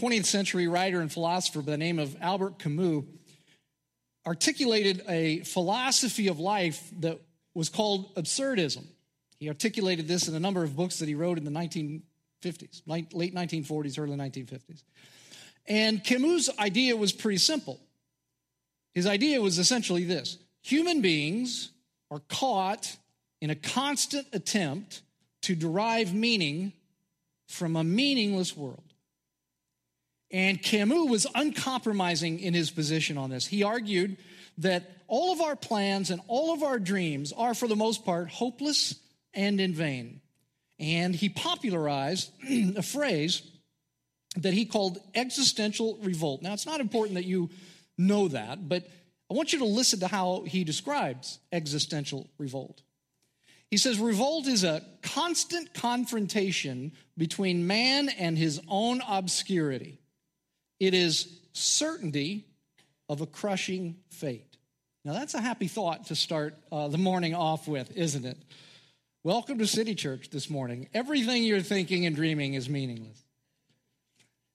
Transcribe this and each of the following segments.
middle of the 20th century writer and philosopher by the name of Albert Camus articulated a philosophy of life that was called absurdism. He articulated this in a number of books that he wrote in the 1950s, late 1940s, early 1950s. And Camus' idea was pretty simple. His idea was essentially this human beings are caught in a constant attempt to derive meaning from a meaningless world. And Camus was uncompromising in his position on this. He argued that all of our plans and all of our dreams are, for the most part, hopeless and in vain. And he popularized a phrase that he called existential revolt. Now, it's not important that you know that, but I want you to listen to how he describes existential revolt. He says, Revolt is a constant confrontation between man and his own obscurity. It is certainty of a crushing fate. Now, that's a happy thought to start uh, the morning off with, isn't it? Welcome to City Church this morning. Everything you're thinking and dreaming is meaningless.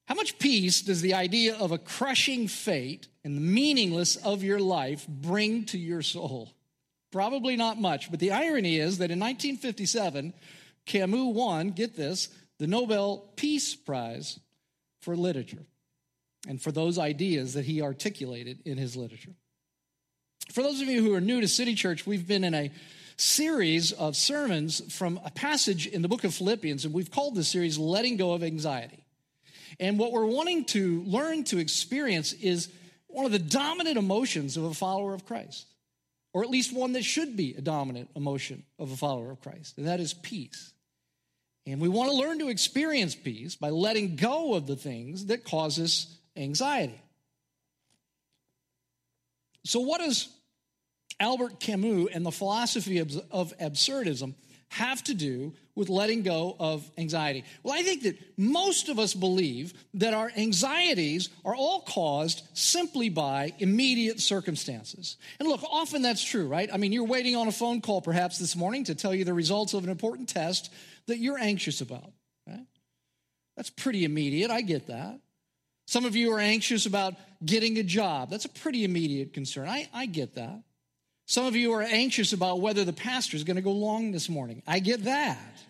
How much peace does the idea of a crushing fate and the meaningless of your life bring to your soul? Probably not much, but the irony is that in 1957, Camus won, get this, the Nobel Peace Prize for Literature and for those ideas that he articulated in his literature. For those of you who are new to City Church, we've been in a series of sermons from a passage in the book of Philippians, and we've called this series Letting Go of Anxiety. And what we're wanting to learn to experience is one of the dominant emotions of a follower of Christ, or at least one that should be a dominant emotion of a follower of Christ, and that is peace. And we want to learn to experience peace by letting go of the things that cause us anxiety. So, what does Albert Camus and the philosophy of, absurdism have to do with letting go of anxiety? Well, I think that most of us believe that our anxieties are all caused simply by immediate circumstances. And look, often that's true, right? I mean, you're waiting on a phone call perhaps this morning to tell you the results of an important test that you're anxious about, right? That's pretty immediate. I get that. Some of you are anxious about getting a job. That's a pretty immediate concern. I, I get that. Some of you are anxious about whether the pastor is going to go long this morning. I get that.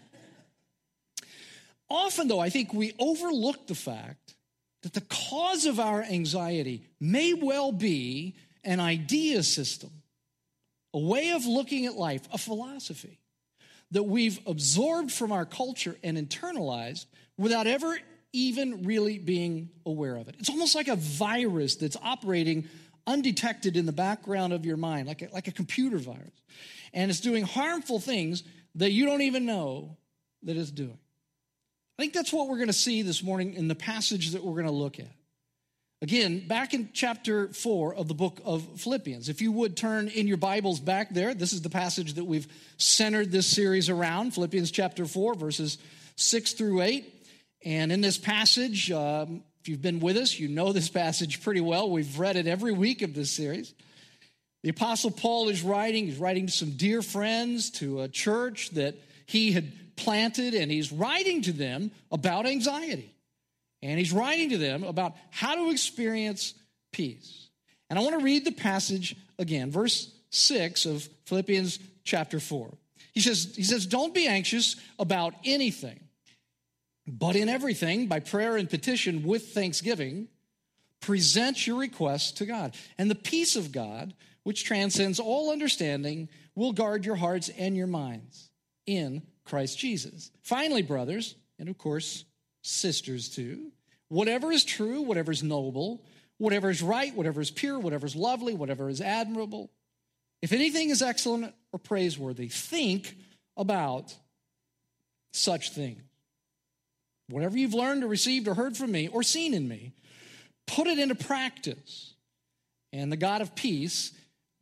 Often, though, I think we overlook the fact that the cause of our anxiety may well be an idea system, a way of looking at life, a philosophy that we've absorbed from our culture and internalized without ever even really being aware of it. It's almost like a virus that's operating undetected in the background of your mind, like a, like a computer virus. And it's doing harmful things that you don't even know that it's doing. I think that's what we're going to see this morning in the passage that we're going to look at. Again, back in chapter 4 of the book of Philippians. If you would turn in your Bibles back there, this is the passage that we've centered this series around Philippians chapter 4, verses 6 through 8. And in this passage, um, if you've been with us, you know this passage pretty well. We've read it every week of this series. The Apostle Paul is writing, he's writing to some dear friends, to a church that he had planted, and he's writing to them about anxiety. And he's writing to them about how to experience peace. And I want to read the passage again, verse 6 of Philippians chapter 4. He says, he says, Don't be anxious about anything but in everything, by prayer and petition with thanksgiving, present your requests to God. And the peace of God, which transcends all understanding, will guard your hearts and your minds in Christ Jesus. Finally, brothers, and of course, sisters too, whatever is true, whatever is noble, whatever is right, whatever is pure, whatever is lovely, whatever is admirable, if anything is excellent or praiseworthy, think about such things. Whatever you've learned or received or heard from me or seen in me, put it into practice. And the God of peace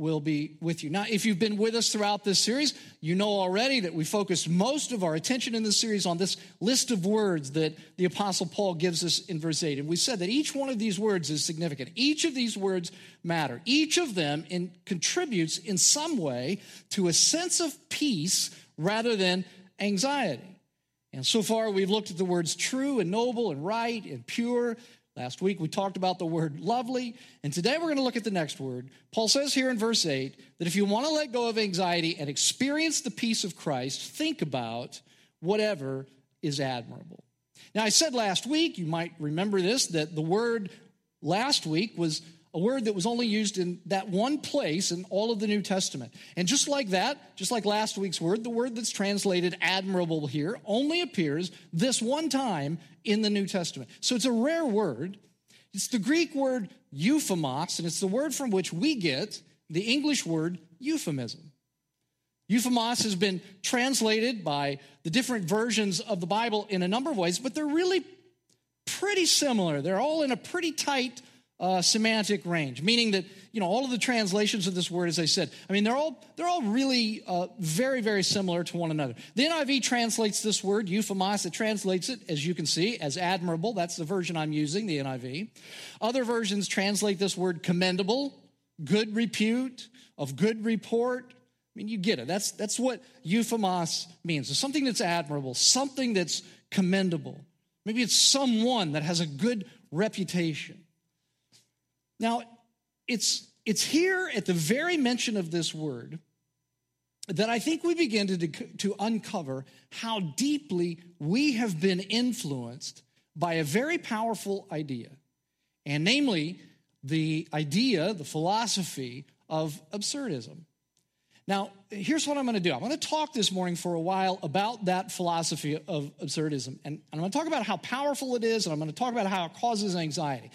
will be with you. Now, if you've been with us throughout this series, you know already that we focused most of our attention in this series on this list of words that the Apostle Paul gives us in verse 8. And we said that each one of these words is significant. Each of these words matter. Each of them in, contributes in some way to a sense of peace rather than anxiety. And so far, we've looked at the words true and noble and right and pure. Last week, we talked about the word lovely. And today, we're going to look at the next word. Paul says here in verse 8 that if you want to let go of anxiety and experience the peace of Christ, think about whatever is admirable. Now, I said last week, you might remember this, that the word last week was a word that was only used in that one place in all of the New Testament. And just like that, just like last week's word, the word that's translated admirable here only appears this one time in the New Testament. So it's a rare word. It's the Greek word euphemos, and it's the word from which we get the English word euphemism. Euphemos has been translated by the different versions of the Bible in a number of ways, but they're really pretty similar. They're all in a pretty tight uh, semantic range, meaning that you know all of the translations of this word, as I said, I mean they're all they're all really uh, very very similar to one another. The NIV translates this word euphemos. It translates it, as you can see, as admirable. That's the version I'm using, the NIV. Other versions translate this word commendable, good repute, of good report. I mean, you get it. That's that's what euphemos means. It's something that's admirable, something that's commendable. Maybe it's someone that has a good reputation. Now, it's, it's here at the very mention of this word that I think we begin to, to uncover how deeply we have been influenced by a very powerful idea, and namely the idea, the philosophy of absurdism. Now, here's what I'm going to do. I'm going to talk this morning for a while about that philosophy of absurdism. And I'm going to talk about how powerful it is, and I'm going to talk about how it causes anxiety.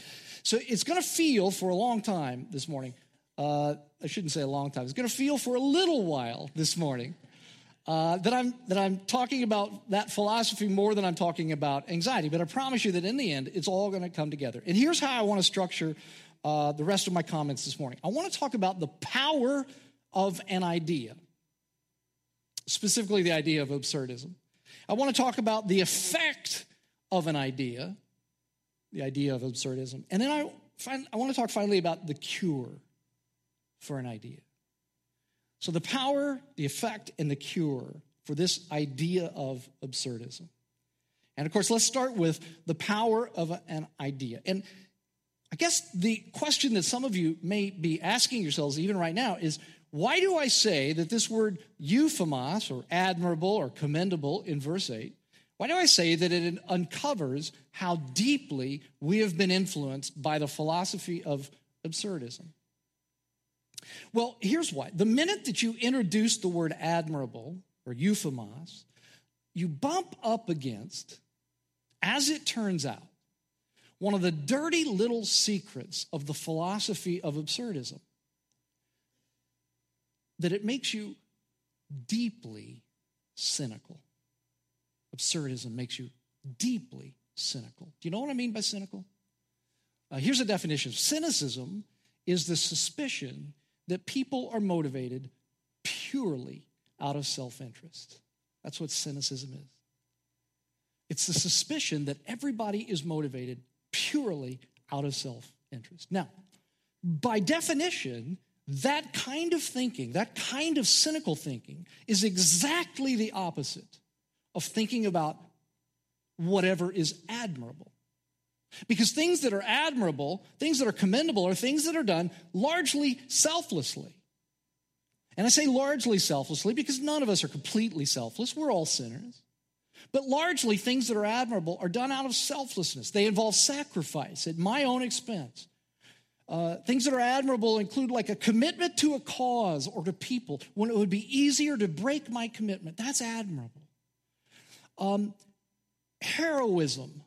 So it's going to feel for a long time this morning. Uh, I shouldn't say a long time. It's going to feel for a little while this morning uh, that I'm that I'm talking about that philosophy more than I'm talking about anxiety. But I promise you that in the end, it's all going to come together. And here's how I want to structure uh, the rest of my comments this morning. I want to talk about the power of an idea, specifically the idea of absurdism. I want to talk about the effect of an idea the idea of absurdism. And then I, find, I want to talk finally about the cure for an idea. So, the power, the effect, and the cure for this idea of absurdism. And of course, let's start with the power of an idea. And I guess the question that some of you may be asking yourselves, even right now, is why do I say that this word euphemos, or admirable, or commendable in verse 8, why do I say that it uncovers how deeply we have been influenced by the philosophy of absurdism? Well, here's why. The minute that you introduce the word admirable or euphemos, you bump up against, as it turns out, one of the dirty little secrets of the philosophy of absurdism that it makes you deeply cynical absurdism makes you deeply cynical. Do you know what I mean by cynical? Uh, here's a definition cynicism is the suspicion that people are motivated purely out of self interest. That's what cynicism is. It's the suspicion that everybody is motivated purely out of self interest. Now, by definition, that kind of thinking, that kind of cynical thinking, is exactly the opposite of thinking about whatever is admirable. Because things that are admirable, things that are commendable, are things that are done largely selflessly. And I say largely selflessly because none of us are completely selfless. We're all sinners. But largely, things that are admirable are done out of selflessness. They involve sacrifice at my own expense. Uh, things that are admirable include like a commitment to a cause or to people when it would be easier to break my commitment. That's admirable um, heroism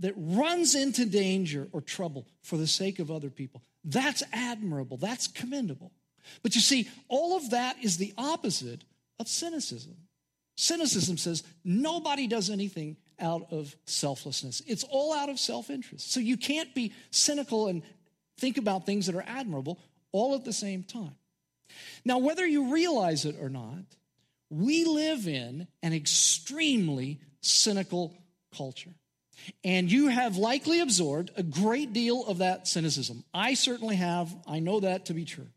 that runs into danger or trouble for the sake of other people. That's admirable, that's commendable. But you see, all of that is the opposite of cynicism. Cynicism says nobody does anything out of selflessness, it's all out of self interest. So you can't be cynical and think about things that are admirable all at the same time. Now, whether you realize it or not, we live in an extremely cynical culture. And you have likely absorbed a great deal of that cynicism. I certainly have. I know that to be true.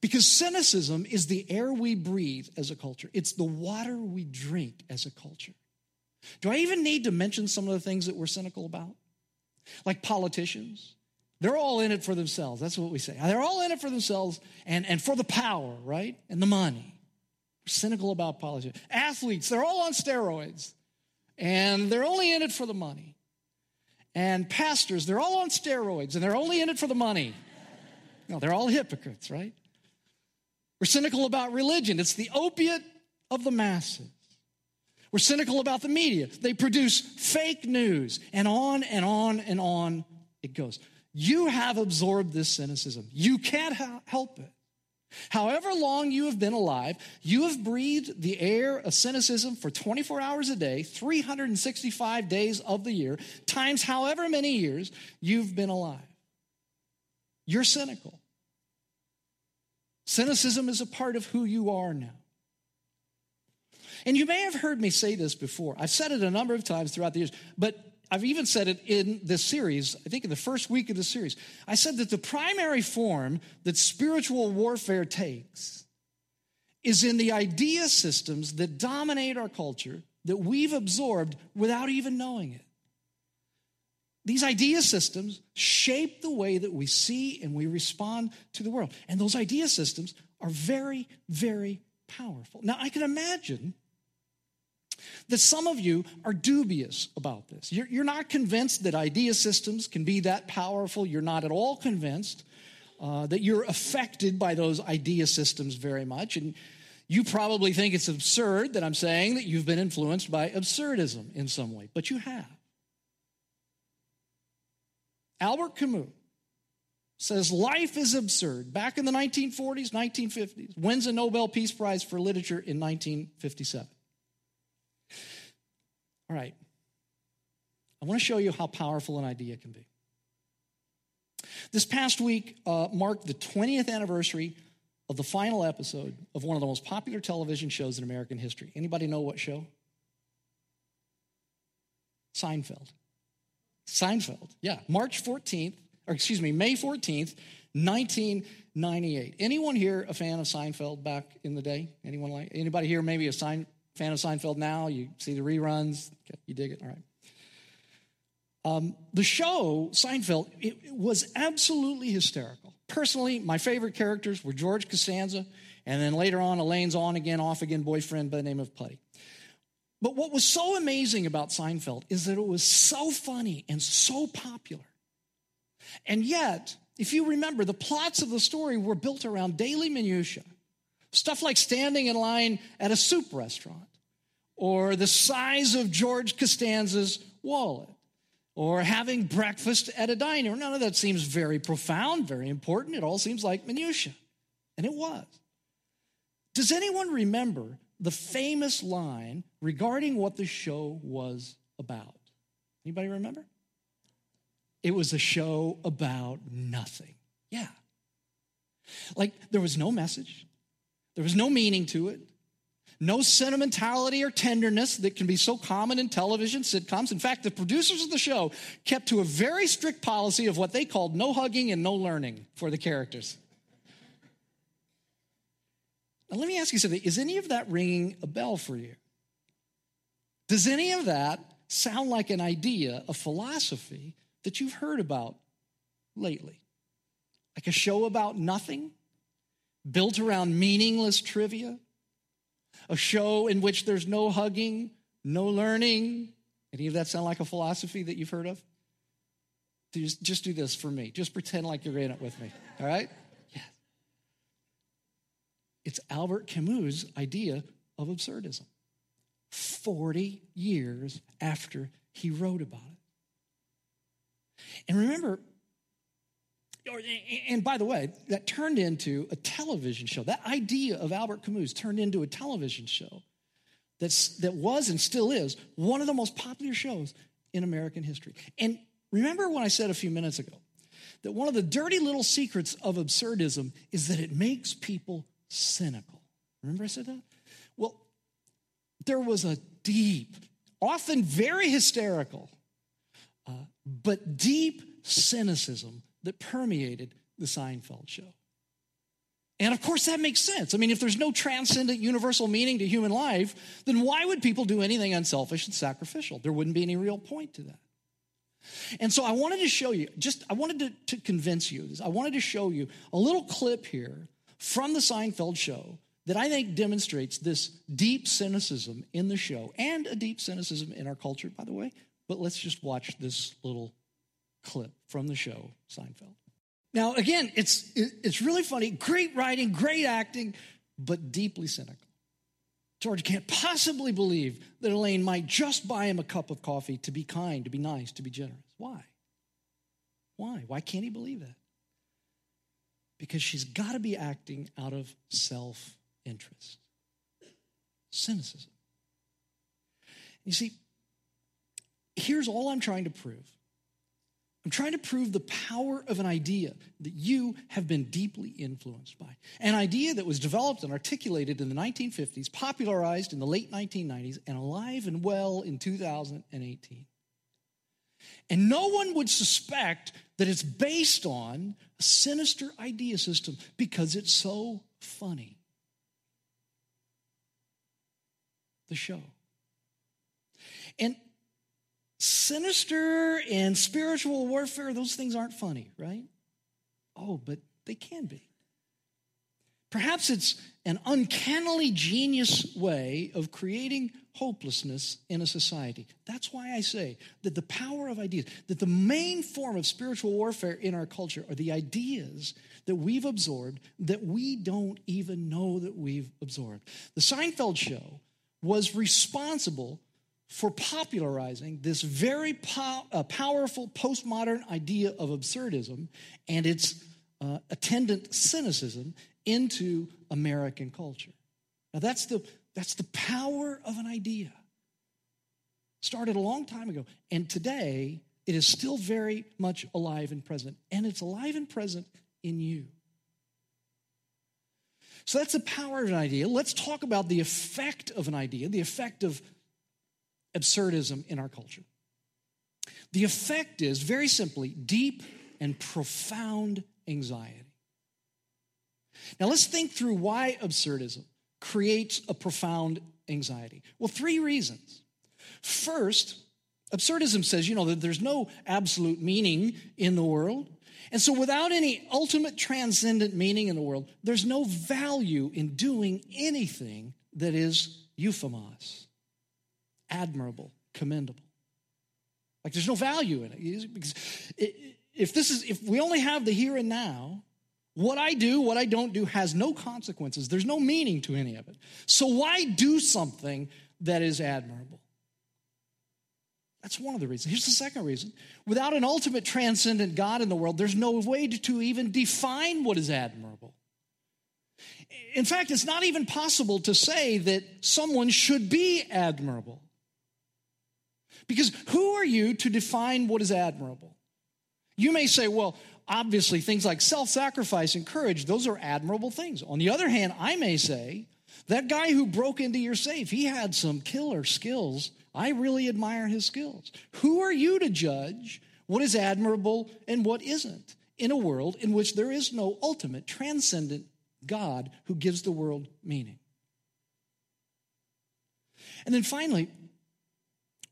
Because cynicism is the air we breathe as a culture, it's the water we drink as a culture. Do I even need to mention some of the things that we're cynical about? Like politicians. They're all in it for themselves. That's what we say. They're all in it for themselves and, and for the power, right? And the money. Cynical about politics. Athletes, they're all on steroids and they're only in it for the money. And pastors, they're all on steroids and they're only in it for the money. No, they're all hypocrites, right? We're cynical about religion. It's the opiate of the masses. We're cynical about the media. They produce fake news, and on and on and on it goes. You have absorbed this cynicism. You can't ha- help it. However long you have been alive, you have breathed the air of cynicism for 24 hours a day, 365 days of the year, times however many years you've been alive. You're cynical. Cynicism is a part of who you are now. And you may have heard me say this before. I've said it a number of times throughout the years, but I've even said it in this series, I think in the first week of the series. I said that the primary form that spiritual warfare takes is in the idea systems that dominate our culture that we've absorbed without even knowing it. These idea systems shape the way that we see and we respond to the world. And those idea systems are very, very powerful. Now, I can imagine that some of you are dubious about this. You're, you're, not convinced that idea systems can be that powerful. You're not at all convinced uh, that you're affected by those idea systems very much. And you probably think it's absurd that I'm saying that you've been influenced by absurdism in some way, but you have. Albert Camus says life is absurd. Back in the 1940s, 1950s, wins a Nobel Peace Prize for Literature in 1957. All right. I want to show you how powerful an idea can be. This past week uh, marked the 20th anniversary of the final episode of one of the most popular television shows in American history. Anybody know what show? Seinfeld. Seinfeld. Yeah, March 14th, or excuse me, May 14th, 1998. Anyone here a fan of Seinfeld back in the day? Anyone like anybody here maybe a Sein, fan of Seinfeld now? You see the reruns? Okay, you dig it? All right. Um, the show, Seinfeld, it, it was absolutely hysterical. Personally, my favorite characters were George Costanza, and then later on, Elaine's on again, off again boyfriend by the name of Puddy. But what was so amazing about Seinfeld is that it was so funny and so popular. And yet, if you remember, the plots of the story were built around daily minutiae. Stuff like standing in line at a soup restaurant, or the size of George Costanza's wallet, or having breakfast at a diner. None of that seems very profound, very important. It all seems like minutiae. And it was. Does anyone remember the famous line regarding what the show was about? Anybody remember? It was a show about nothing. Yeah. Like there was no message, there was no meaning to it, no sentimentality or tenderness that can be so common in television sitcoms. In fact, the producers of the show kept to a very strict policy of what they called no hugging and no learning for the characters. Now, let me ask you something. Is any of that ringing a bell for you? Does any of that sound like an idea, a philosophy that you've heard about lately? Like a show about nothing, built around meaningless trivia? A show in which there's no hugging, no learning? Any of that sound like a philosophy that you've heard of? Just, just do this for me. Just pretend like you're in it with me, all right? Yes. It's Albert Camus' idea of absurdism. 40 years after he wrote about it. And remember, and by the way, that turned into a television show. That idea of Albert Camus turned into a television show that's, that was and still is one of the most popular shows in American history. And remember when I said a few minutes ago that one of the dirty little secrets of absurdism is that it makes people cynical. Remember I said that? Well, there was a deep, often very hysterical, uh, but deep cynicism that permeated the Seinfeld show. And of course, that makes sense. I mean, if there's no transcendent universal meaning to human life, then why would people do anything unselfish and sacrificial? There wouldn't be any real point to that. And so I wanted to show you, just I wanted to, to convince you, I wanted to show you a little clip here from the Seinfeld show that I think demonstrates this deep cynicism in the show and a deep cynicism in our culture, by the way. But let's just watch this little clip from the show, Seinfeld. Now, again, it's, it's really funny. Great writing, great acting, but deeply cynical. George can't possibly believe that Elaine might just buy him a cup of coffee to be kind, to be nice, to be generous. Why? Why? Why can't he believe that? Because she's got to be acting out of self interest. Cynicism. You see, here's all I'm trying to prove I'm trying to prove the power of an idea that you have been deeply influenced by. An idea that was developed and articulated in the 1950s, popularized in the late 1990s, and alive and well in 2018. And no one would suspect that it's based on a sinister idea system because it's so funny. The show. And sinister and spiritual warfare, those things aren't funny, right? Oh, but they can be. Perhaps it's an uncannily genius way of creating hopelessness in a society. That's why I say that the power of ideas, that the main form of spiritual warfare in our culture are the ideas that we've absorbed that we don't even know that we've absorbed. The Seinfeld show was responsible for popularizing this very po- uh, powerful postmodern idea of absurdism and its uh, attendant cynicism into American culture. Now, that's the, that's the power of an idea. Started a long time ago, and today it is still very much alive and present, and it's alive and present in you. So that's the power of an idea. Let's talk about the effect of an idea, the effect of absurdism in our culture. The effect is, very simply, deep and profound anxiety. Now, let's think through why absurdism creates a profound anxiety. Well, three reasons. First, absurdism says, you know, that there's no absolute meaning in the world. And so, without any ultimate transcendent meaning in the world, there's no value in doing anything that is euphemos, admirable, commendable. Like there's no value in it. Because if this is if we only have the here and now, what I do, what I don't do has no consequences. There's no meaning to any of it. So why do something that is admirable? That's one of the reasons. Here's the second reason. Without an ultimate transcendent God in the world, there's no way to even define what is admirable. In fact, it's not even possible to say that someone should be admirable. Because who are you to define what is admirable? You may say, well, obviously things like self sacrifice and courage, those are admirable things. On the other hand, I may say, that guy who broke into your safe, he had some killer skills. I really admire his skills. Who are you to judge what is admirable and what isn't in a world in which there is no ultimate, transcendent God who gives the world meaning? And then finally,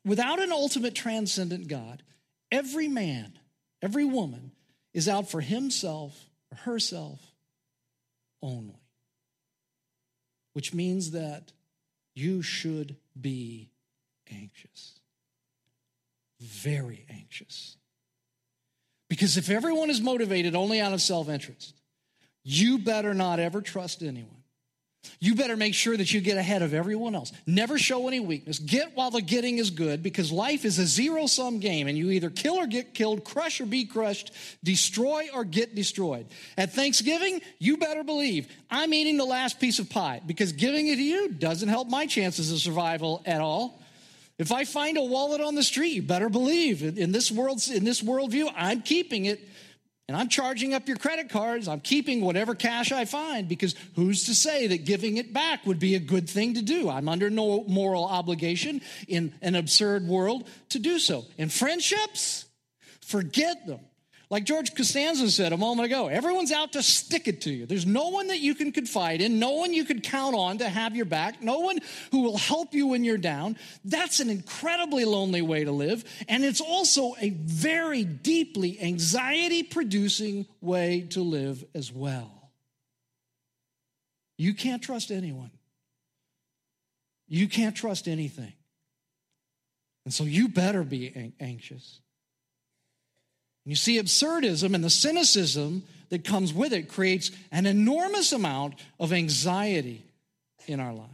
Without an ultimate transcendent God, every man, every woman is out for himself or herself only. Which means that you should be anxious. Very anxious. Because if everyone is motivated only out of self interest, you better not ever trust anyone. You better make sure that you get ahead of everyone else. Never show any weakness. Get while the getting is good because life is a zero sum game and you either kill or get killed, crush or be crushed, destroy or get destroyed. At Thanksgiving, you better believe I'm eating the last piece of pie because giving it to you doesn't help my chances of survival at all. If I find a wallet on the street, you better believe in this world in this worldview, I'm keeping it and I'm charging up your credit cards. I'm keeping whatever cash I find because who's to say that giving it back would be a good thing to do? I'm under no moral obligation in an absurd world to do so. And friendships, forget them. Like George Costanza said a moment ago, everyone's out to stick it to you. There's no one that you can confide in, no one you could count on to have your back, no one who will help you when you're down. That's an incredibly lonely way to live. And it's also a very deeply anxiety producing way to live as well. You can't trust anyone, you can't trust anything. And so you better be anxious. You see, absurdism and the cynicism that comes with it creates an enormous amount of anxiety in our lives.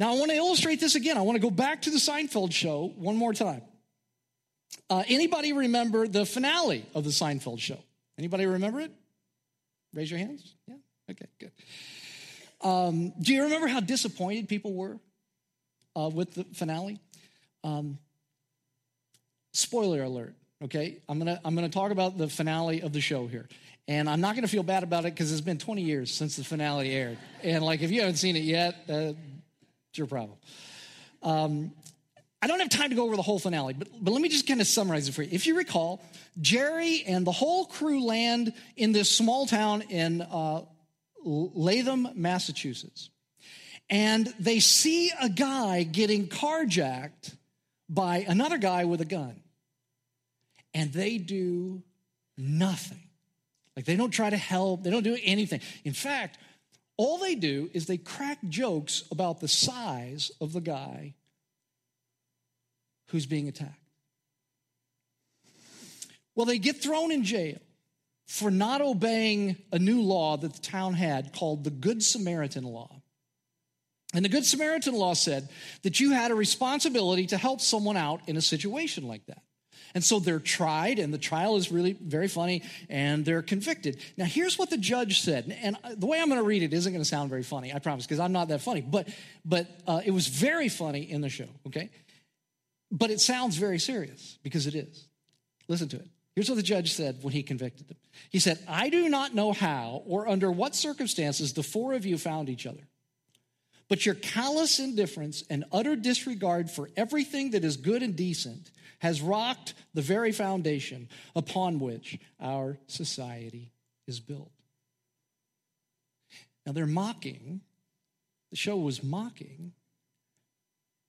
Now, I want to illustrate this again. I want to go back to the Seinfeld show one more time. Uh, anybody remember the finale of the Seinfeld show? Anybody remember it? Raise your hands. Yeah. Okay. Good. Um, do you remember how disappointed people were uh, with the finale? Um, spoiler alert. Okay, I'm gonna I'm gonna talk about the finale of the show here, and I'm not gonna feel bad about it because it's been 20 years since the finale aired, and like if you haven't seen it yet, uh, it's your problem. Um, I don't have time to go over the whole finale, but, but let me just kind of summarize it for you. If you recall, Jerry and the whole crew land in this small town in uh, Latham, Massachusetts. And they see a guy getting carjacked by another guy with a gun and they do nothing. Like they don't try to help, they don't do anything. In fact, all they do is they crack jokes about the size of the guy who's being attacked. Well, they get thrown in jail for not obeying a new law that the town had called the Good Samaritan Law. And the Good Samaritan Law said that you had a responsibility to help someone out in a situation like that. And so they're tried, and the trial is really very funny, and they're convicted. Now, here's what the judge said, and the way I'm going to read it isn't going to sound very funny, I promise, because I'm not that funny. But, but uh, it was very funny in the show, okay? But it sounds very serious, because it is. Listen to it. Here's what the judge said when he convicted them. He said, I do not know how or under what circumstances the four of you found each other. But your callous indifference and utter disregard for everything that is good and decent has rocked the very foundation upon which our society is built. Now they're mocking, the show was mocking,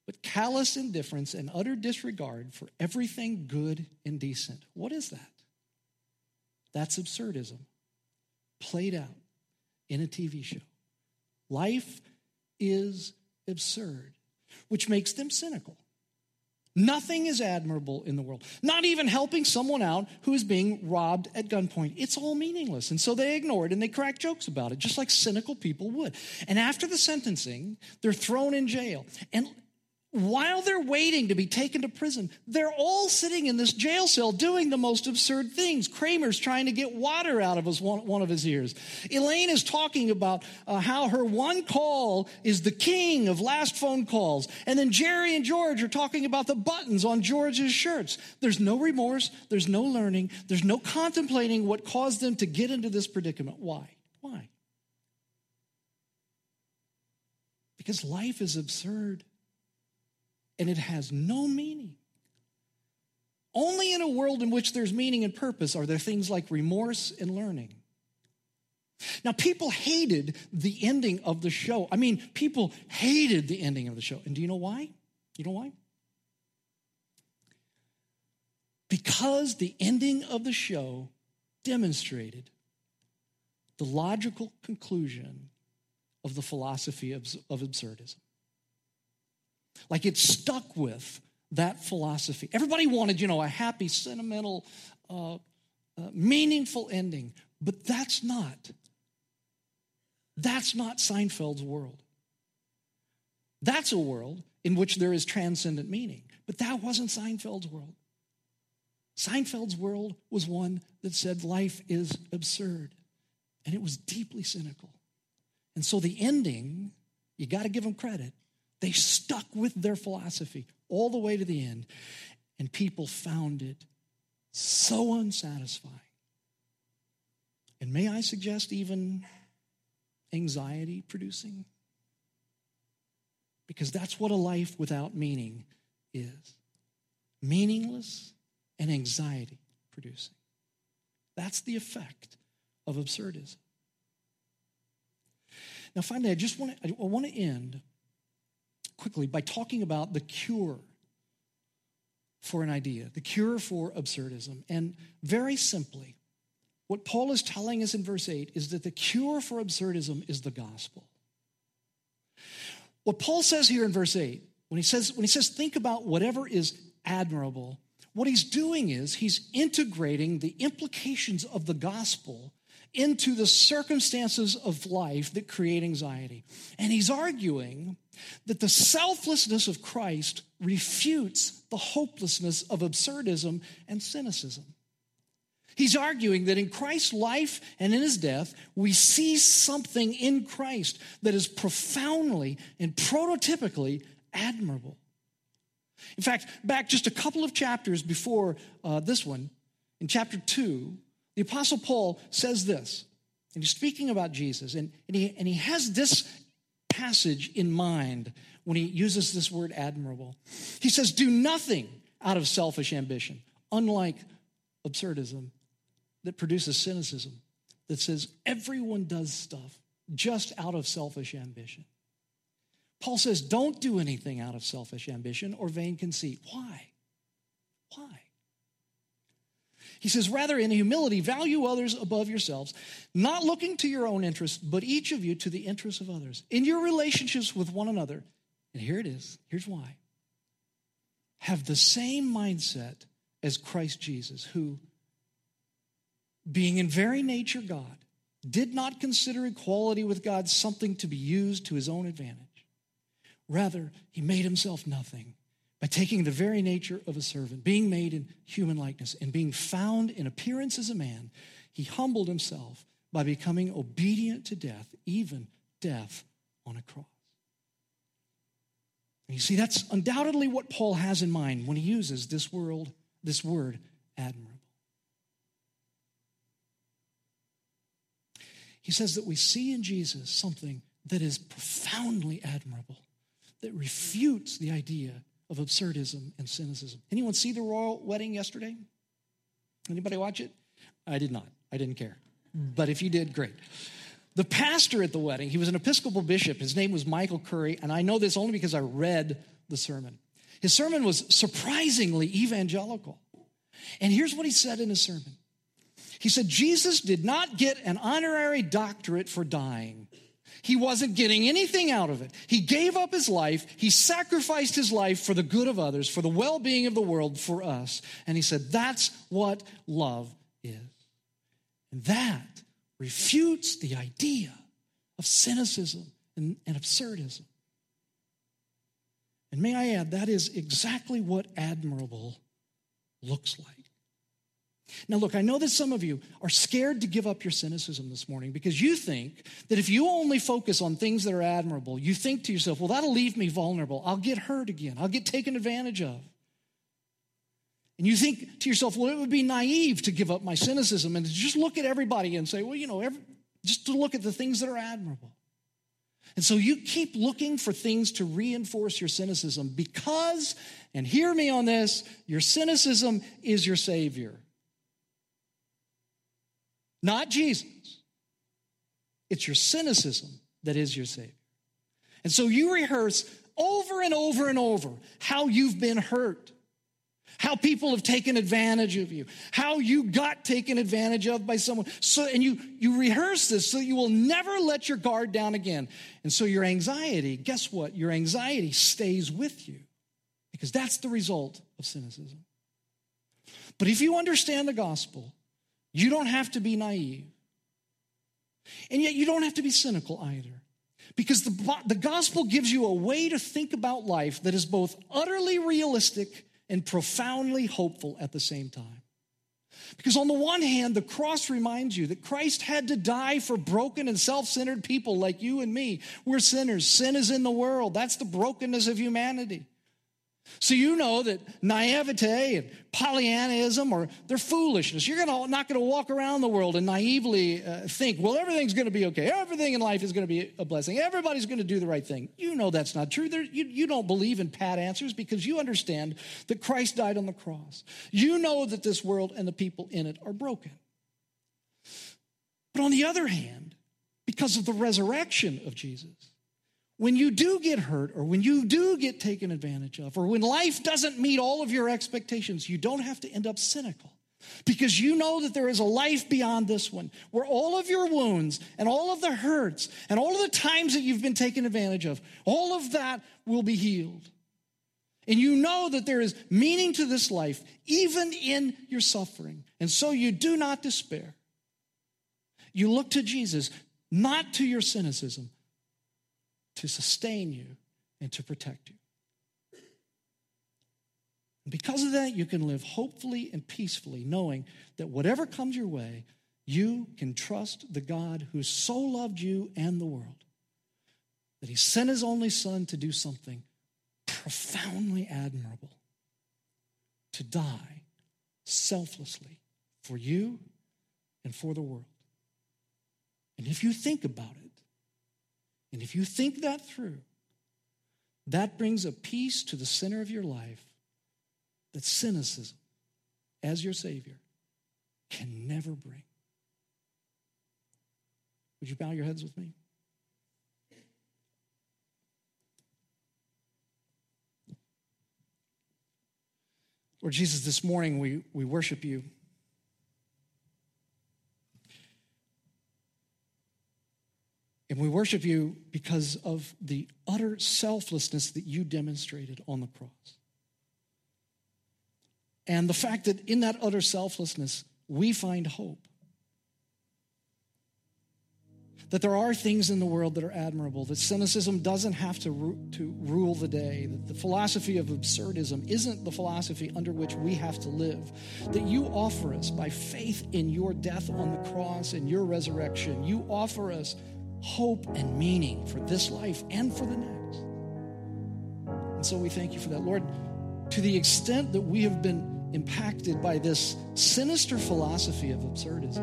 but callous indifference and utter disregard for everything good and decent. What is that? That's absurdism played out in a TV show. Life is absurd, which makes them cynical. Nothing is admirable in the world. Not even helping someone out who is being robbed at gunpoint. It's all meaningless. And so they ignore it and they crack jokes about it, just like cynical people would. And after the sentencing, they're thrown in jail. And while they're waiting to be taken to prison, they're all sitting in this jail cell doing the most absurd things. Kramer's trying to get water out of his, one, one of his ears. Elaine is talking about uh, how her one call is the king of last phone calls. And then Jerry and George are talking about the buttons on George's shirts. There's no remorse, there's no learning, there's no contemplating what caused them to get into this predicament. Why? Why? Because life is absurd and it has no meaning. Only in a world in which there's meaning and purpose are there things like remorse and learning. Now, people hated the ending of the show. I mean, people hated the ending of the show. And do you know why? You know why? Because the ending of the show demonstrated the logical conclusion of the philosophy of, absurdism. Like it stuck with that philosophy. Everybody wanted, you know, a happy, sentimental, uh, uh, meaningful ending, but that's not. That's not Seinfeld's world. That's a world in which there is transcendent meaning, but that wasn't Seinfeld's world. Seinfeld's world was one that said life is absurd, and it was deeply cynical. And so the ending, you got to give them credit, they stuck with their philosophy all the way to the end, and people found it so unsatisfying. And may I suggest, even anxiety producing? Because that's what a life without meaning is meaningless and anxiety producing. That's the effect of absurdism. Now, finally, I just want to, I want to end quickly by talking about the cure for an idea, the cure for absurdism. And very simply, what Paul is telling us in verse 8 is that the cure for absurdism is the gospel. What Paul says here in verse 8, when he says, when he says, think about whatever is admirable, what he's doing is he's integrating the implications of the gospel into the circumstances of life that create anxiety. And he's arguing that the selflessness of Christ refutes the hopelessness of absurdism and cynicism. He's arguing that in Christ's life and in his death, we see something in Christ that is profoundly and prototypically admirable. In fact, back just a couple of chapters before uh, this one, in chapter 2, the Apostle Paul says this, and he's speaking about Jesus, and, and, he, and he has this passage in mind when he uses this word admirable. He says, Do nothing out of selfish ambition, unlike absurdism that produces cynicism, that says everyone does stuff just out of selfish ambition. Paul says, Don't do anything out of selfish ambition or vain conceit. Why? Why? He says, rather, in humility, value others above yourselves, not looking to your own interest, but each of you to the interests of others. In your relationships with one another, and here it is, here's why. Have the same mindset as Christ Jesus, who, being in very nature God, did not consider equality with God something to be used to his own advantage. Rather, he made himself nothing by taking the very nature of a servant, being made in human likeness, and being found in appearance as a man, he humbled himself by becoming obedient to death, even death on a cross. And you see, that's undoubtedly what Paul has in mind when he uses this word, this word, admirable. He says that we see in Jesus something that is profoundly admirable, that refutes the idea of absurdism and cynicism. Anyone see the royal wedding yesterday? Anybody watch it? I did not. I didn't care. But if you did, great. The pastor at the wedding, he was an Episcopal bishop. His name was Michael Curry, and I know this only because I read the sermon. His sermon was surprisingly evangelical. And here's what he said in his sermon He said, Jesus did not get an honorary doctorate for dying. He wasn't getting anything out of it. He gave up his life. He sacrificed his life for the good of others, for the well being of the world, for us. And he said, that's what love is. And that refutes the idea of cynicism and, and absurdism. And may I add, that is exactly what admirable looks like. Now, look, I know that some of you are scared to give up your cynicism this morning because you think that if you only focus on things that are admirable, you think to yourself, well, that'll leave me vulnerable. I'll get hurt again. I'll get taken advantage of. And you think to yourself, well, it would be naive to give up my cynicism and to just look at everybody and say, well, you know, every, just to look at the things that are admirable. And so you keep looking for things to reinforce your cynicism because, and hear me on this, your cynicism is your Savior not Jesus. It's your cynicism that is your Savior. And so you rehearse over and over and over how you've been hurt, how people have taken advantage of you, how you got taken advantage of by someone. So, and you, you rehearse this so you will never let your guard down again. And so your anxiety, guess what? Your anxiety stays with you because that's the result of cynicism. But if you understand the gospel, you don't have to be naive. And yet, you don't have to be cynical either. Because the, the gospel gives you a way to think about life that is both utterly realistic and profoundly hopeful at the same time. Because on the one hand, the cross reminds you that Christ had to die for broken and self centered people like you and me. We're sinners. Sin is in the world. That's the brokenness of humanity. So you know that naivete and Pollyannism or they're foolishness. You're gonna, not going to walk around the world and naively uh, think, well, everything's going to be okay. Everything in life is going to be a blessing. Everybody's going to do the right thing. You know that's not true. There, you, you don't believe in pat answers because you understand that Christ died on the cross. You know that this world and the people in it are broken. But on the other hand, because of the resurrection of Jesus, when you do get hurt or when you do get taken advantage of or when life doesn't meet all of your expectations, you don't have to end up cynical because you know that there is a life beyond this one where all of your wounds and all of the hurts and all of the times that you've been taken advantage of, all of that will be healed. And you know that there is meaning to this life, even in your suffering. And so you do not despair. You look to Jesus, not to your cynicism, to sustain you and to protect you. And because of that, you can live hopefully and peacefully, knowing that whatever comes your way, you can trust the God who so loved you and the world that he sent his only son to do something profoundly admirable to die selflessly for you and for the world. And if you think about it, and if you think that through, that brings a peace to the center of your life that cynicism, as your Savior, can never bring. Would you bow your heads with me? Lord Jesus, this morning we, we worship you. And we worship you because of the utter selflessness that you demonstrated on the cross. And the fact that in that utter selflessness, we find hope. That there are things in the world that are admirable, that cynicism doesn't have to, ru- to rule the day, that the philosophy of absurdism isn't the philosophy under which we have to live, that you offer us by faith in your death on the cross and your resurrection, you offer us hope and meaning for this life and for the next. And so we thank you for that. Lord, to the extent that we have been impacted by this sinister philosophy of absurdism,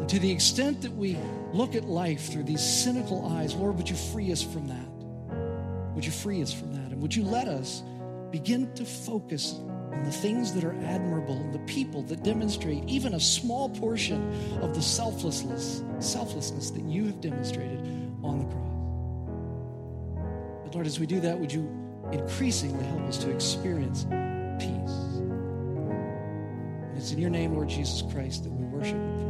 and to the extent that we look at life through these cynical eyes, Lord, would you free us from that? Would you free us from that? And would you let us begin to focus on the things that are admirable and the people that demonstrate even a small portion of the selflessness, selflessness that you have demonstrated on the cross. But Lord, as we do that, would you increasingly help us to experience peace? And it's in your name, Lord Jesus Christ, that we worship and.